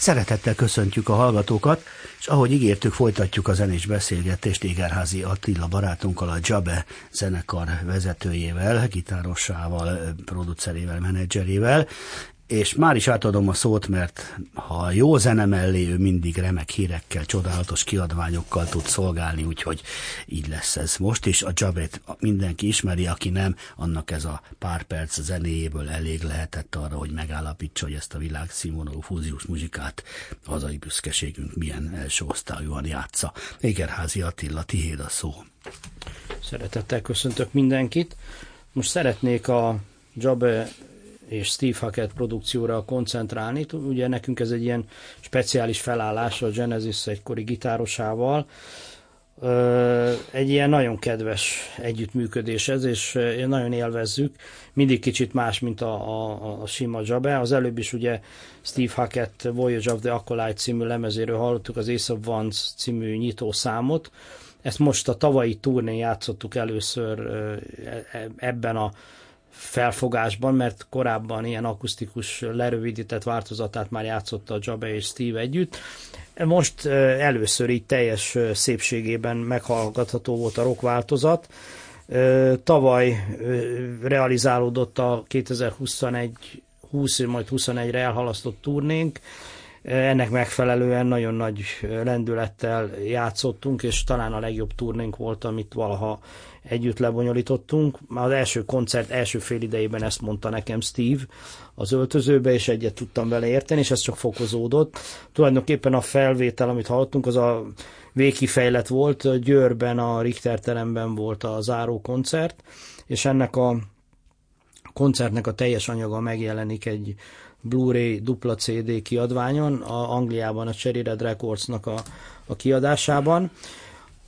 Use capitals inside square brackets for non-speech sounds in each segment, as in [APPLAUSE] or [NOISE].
Szeretettel köszöntjük a hallgatókat, és ahogy ígértük, folytatjuk a zenés beszélgetést Égerházi Attila barátunkkal, a Jabe zenekar vezetőjével, gitárosával, producerével, menedzserével, és már is átadom a szót, mert ha jó zene mellé, ő mindig remek hírekkel, csodálatos kiadványokkal tud szolgálni, úgyhogy így lesz ez most, és a Jabet mindenki ismeri, aki nem, annak ez a pár perc zenéjéből elég lehetett arra, hogy megállapítsa, hogy ezt a világ színvonalú fúziós muzsikát hazai büszkeségünk milyen első osztályúan játsza. Égerházi Attila, tiéd a szó. Szeretettel köszöntök mindenkit. Most szeretnék a Jabe és Steve Hackett produkcióra koncentrálni. Ugye nekünk ez egy ilyen speciális felállás a Genesis egykori gitárosával. Egy ilyen nagyon kedves együttműködés ez, és nagyon élvezzük. Mindig kicsit más, mint a, a, a sima Jabe. Az előbb is ugye Steve Hackett Voyage of the Acolyte című lemezéről hallottuk az Ace of Wands című nyitó számot. Ezt most a tavalyi turnén játszottuk először e, e, ebben a felfogásban, mert korábban ilyen akusztikus lerövidített változatát már játszotta a Jabe és Steve együtt. Most először így teljes szépségében meghallgatható volt a rock változat. Tavaly realizálódott a 2021 20, majd 21-re elhalasztott turnénk, ennek megfelelően nagyon nagy lendülettel játszottunk, és talán a legjobb turnénk volt, amit valaha együtt lebonyolítottunk. Az első koncert első fél idejében ezt mondta nekem Steve az öltözőbe, és egyet tudtam vele érteni, és ez csak fokozódott. Tulajdonképpen a felvétel, amit hallottunk, az a végkifejlet volt, Győrben, a Richter teremben volt a záró koncert, és ennek a koncertnek a teljes anyaga megjelenik egy Blu-ray dupla CD kiadványon, a Angliában a Cherry Red Recordsnak a, a kiadásában.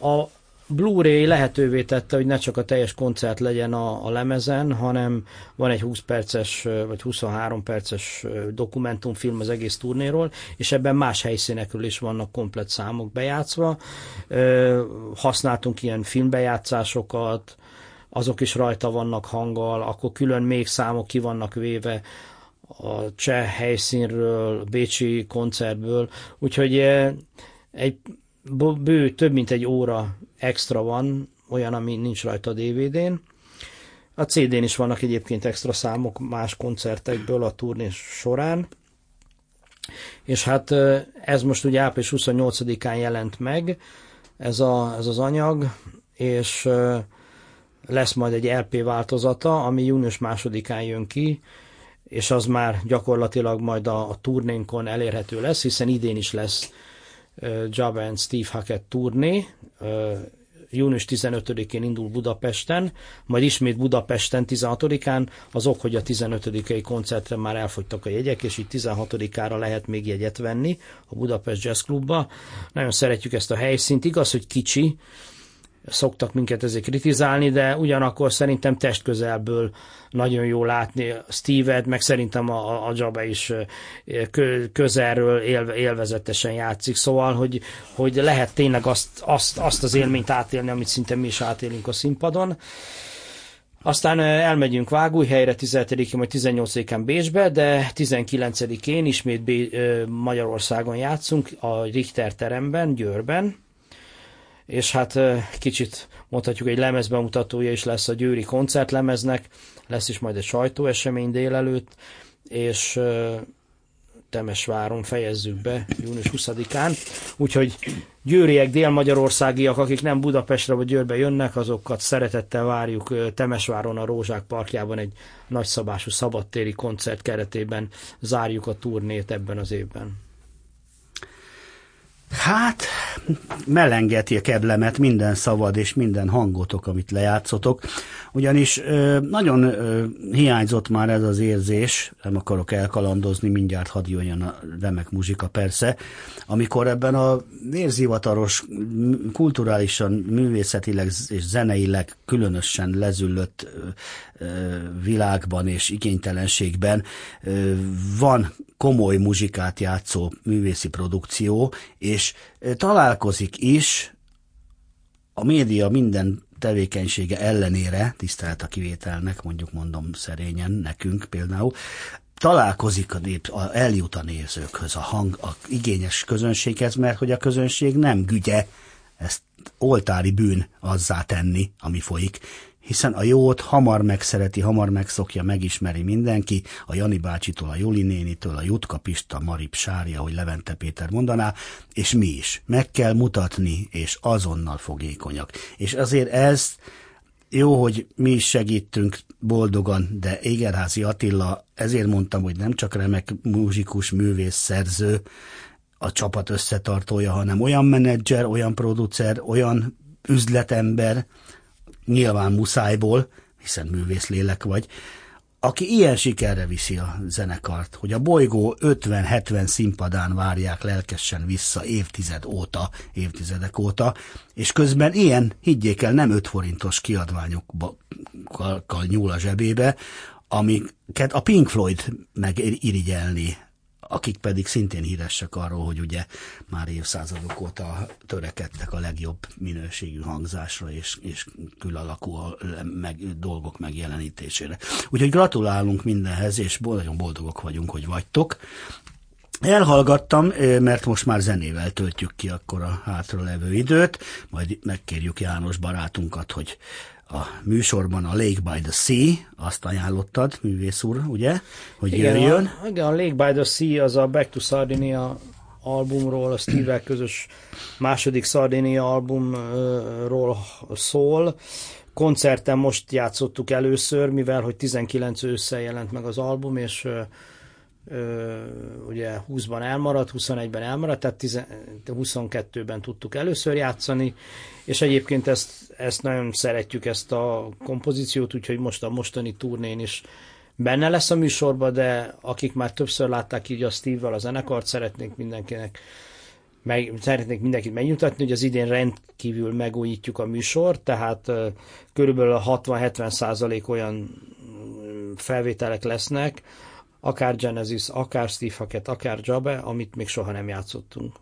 A Blu-ray lehetővé tette, hogy ne csak a teljes koncert legyen a, a lemezen, hanem van egy 20 perces vagy 23 perces dokumentumfilm az egész turnéról, és ebben más helyszínekről is vannak komplet számok bejátszva. Használtunk ilyen filmbejátszásokat, azok is rajta vannak hanggal, akkor külön még számok ki vannak véve a cseh helyszínről, bécsi koncertből, úgyhogy egy bő, több mint egy óra extra van, olyan, ami nincs rajta a DVD-n. A CD-n is vannak egyébként extra számok más koncertekből a turné során. És hát ez most ugye április 28-án jelent meg, ez, a, ez az anyag, és lesz majd egy LP változata, ami június másodikán jön ki, és az már gyakorlatilag majd a, a turnénkon elérhető lesz, hiszen idén is lesz Java and Steve Hackett turné, június 15-én indul Budapesten, majd ismét Budapesten 16-án, az ok, hogy a 15-i koncertre már elfogytak a jegyek, és így 16-ára lehet még jegyet venni a Budapest Jazz Clubba. Nagyon szeretjük ezt a helyszínt, igaz, hogy kicsi, szoktak minket ezért kritizálni, de ugyanakkor szerintem testközelből nagyon jó látni Steve-et, meg szerintem a, a Jabba is közelről élve, élvezetesen játszik, szóval, hogy, hogy lehet tényleg azt, azt, azt az élményt átélni, amit szinte mi is átélünk a színpadon. Aztán elmegyünk Vágújhelyre 17-én vagy 18-án Bécsbe, de 19-én ismét B- Magyarországon játszunk a Richter teremben, Győrben, és hát kicsit mondhatjuk, egy lemezbemutatója is lesz a győri koncertlemeznek, lesz is majd egy sajtóesemény délelőtt, és Temesváron fejezzük be június 20-án, úgyhogy győriek, délmagyarországiak, akik nem Budapestre vagy Győrbe jönnek, azokat szeretettel várjuk Temesváron a Rózsák parkjában egy nagyszabású szabadtéri koncert keretében zárjuk a turnét ebben az évben. Hát, melengeti a kedlemet minden szavad és minden hangotok, amit lejátszotok, ugyanis ö, nagyon ö, hiányzott már ez az érzés, nem akarok elkalandozni, mindjárt hadd jöjjön a remek muzsika persze, amikor ebben a vérzivataros, kulturálisan, művészetileg és zeneileg különösen lezüllött ö, világban és igénytelenségben van komoly muzsikát játszó művészi produkció, és találkozik is a média minden tevékenysége ellenére, tisztelt a kivételnek, mondjuk mondom szerényen, nekünk például, találkozik a nép, a, eljut a nézőkhöz, a hang, a igényes közönséghez, mert hogy a közönség nem gügye ezt oltári bűn azzá tenni, ami folyik, hiszen a jót hamar megszereti, hamar megszokja, megismeri mindenki, a Jani bácsitól, a Joli nénitől, a Jutka Pista, Marip Sári, ahogy Levente Péter mondaná, és mi is. Meg kell mutatni, és azonnal fogékonyak. És azért ez jó, hogy mi is segítünk boldogan, de Égerházi Attila, ezért mondtam, hogy nem csak remek muzsikus, művész, szerző, a csapat összetartója, hanem olyan menedzser, olyan producer, olyan üzletember, nyilván muszájból, hiszen művész lélek vagy, aki ilyen sikerre viszi a zenekart, hogy a bolygó 50-70 színpadán várják lelkesen vissza évtized óta, évtizedek óta, és közben ilyen, higgyék el, nem 5 forintos kiadványokkal nyúl a zsebébe, amiket a Pink Floyd megirigyelni akik pedig szintén híresek arról, hogy ugye már évszázadok óta törekedtek a legjobb minőségű hangzásra és, és külalakú meg, dolgok megjelenítésére. Úgyhogy gratulálunk mindenhez, és nagyon boldogok vagyunk, hogy vagytok. Elhallgattam, mert most már zenével töltjük ki akkor a hátra levő időt, majd megkérjük János barátunkat, hogy a műsorban a Lake by the Sea, azt ajánlottad, művész úr, ugye, hogy igen, jöjjön. A, igen, a Lake by the Sea az a Back to Sardinia albumról, a steve közös második Sardinia albumról szól. Koncerten most játszottuk először, mivel hogy 19 ősszel jelent meg az album, és ugye 20-ban elmaradt, 21-ben elmaradt, tehát 10, 22-ben tudtuk először játszani, és egyébként ezt, ezt nagyon szeretjük, ezt a kompozíciót, úgyhogy most a mostani turnén is benne lesz a műsorban, de akik már többször látták így a Steve-vel a zenekart, szeretnénk mindenkinek meg, szeretnék mindenkit megnyugtatni, hogy az idén rendkívül megújítjuk a műsort, tehát körülbelül 60-70 százalék olyan felvételek lesznek, akár Genesis, akár Steve Hackett, akár Jabbe, amit még soha nem játszottunk.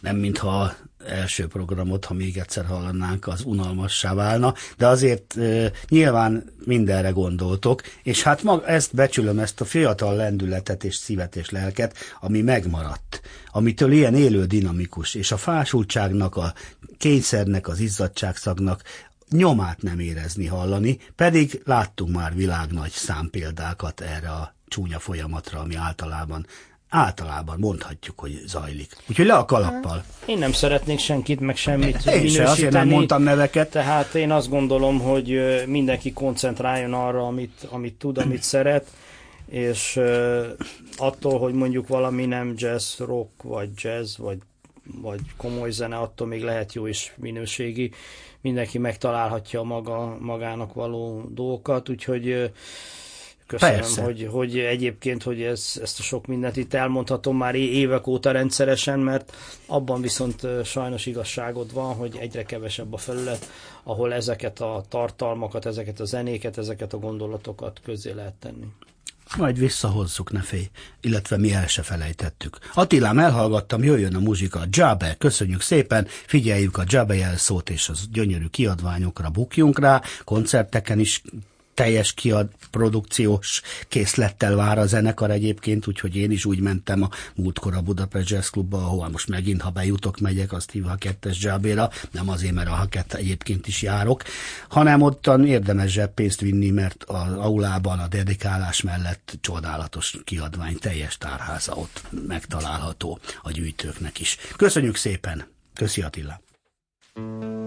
Nem mintha első programot, ha még egyszer hallanánk, az unalmassá válna, de azért e, nyilván mindenre gondoltok, és hát mag, ezt becsülöm, ezt a fiatal lendületet és szívet és lelket, ami megmaradt, amitől ilyen élő dinamikus, és a fásultságnak, a kényszernek, az izzadságszagnak nyomát nem érezni, hallani, pedig láttunk már világnagy számpéldákat erre a csúnya folyamatra, ami általában általában mondhatjuk, hogy zajlik. Úgyhogy le a kalappal. Én nem szeretnék senkit, meg semmit Én se, azért nem mondtam neveket. Tehát én azt gondolom, hogy mindenki koncentráljon arra, amit, amit tud, amit [CLEARS THROAT] szeret, és attól, hogy mondjuk valami nem jazz, rock, vagy jazz, vagy, vagy komoly zene, attól még lehet jó és minőségi mindenki megtalálhatja maga, magának való dolgokat, úgyhogy köszönöm, Persze. hogy, hogy egyébként, hogy ez, ezt a sok mindent itt elmondhatom már évek óta rendszeresen, mert abban viszont sajnos igazságod van, hogy egyre kevesebb a felület, ahol ezeket a tartalmakat, ezeket a zenéket, ezeket a gondolatokat közé lehet tenni. Majd visszahozzuk, ne félj, illetve mi el se felejtettük. Attilám, elhallgattam, jöjjön a muzsika, Jabe, köszönjük szépen, figyeljük a Jabe jelszót és az gyönyörű kiadványokra. Bukjunk rá, koncerteken is teljes kiad produkciós készlettel vár a zenekar egyébként, úgyhogy én is úgy mentem a múltkor a Budapest Jazz Clubba, ahol most megint, ha bejutok, megyek azt hívva a kettes zsábéra, nem azért, mert a hakett egyébként is járok, hanem ottan érdemes zseppénzt vinni, mert az aulában a dedikálás mellett csodálatos kiadvány, teljes tárháza ott megtalálható a gyűjtőknek is. Köszönjük szépen! Köszi Attila! thank you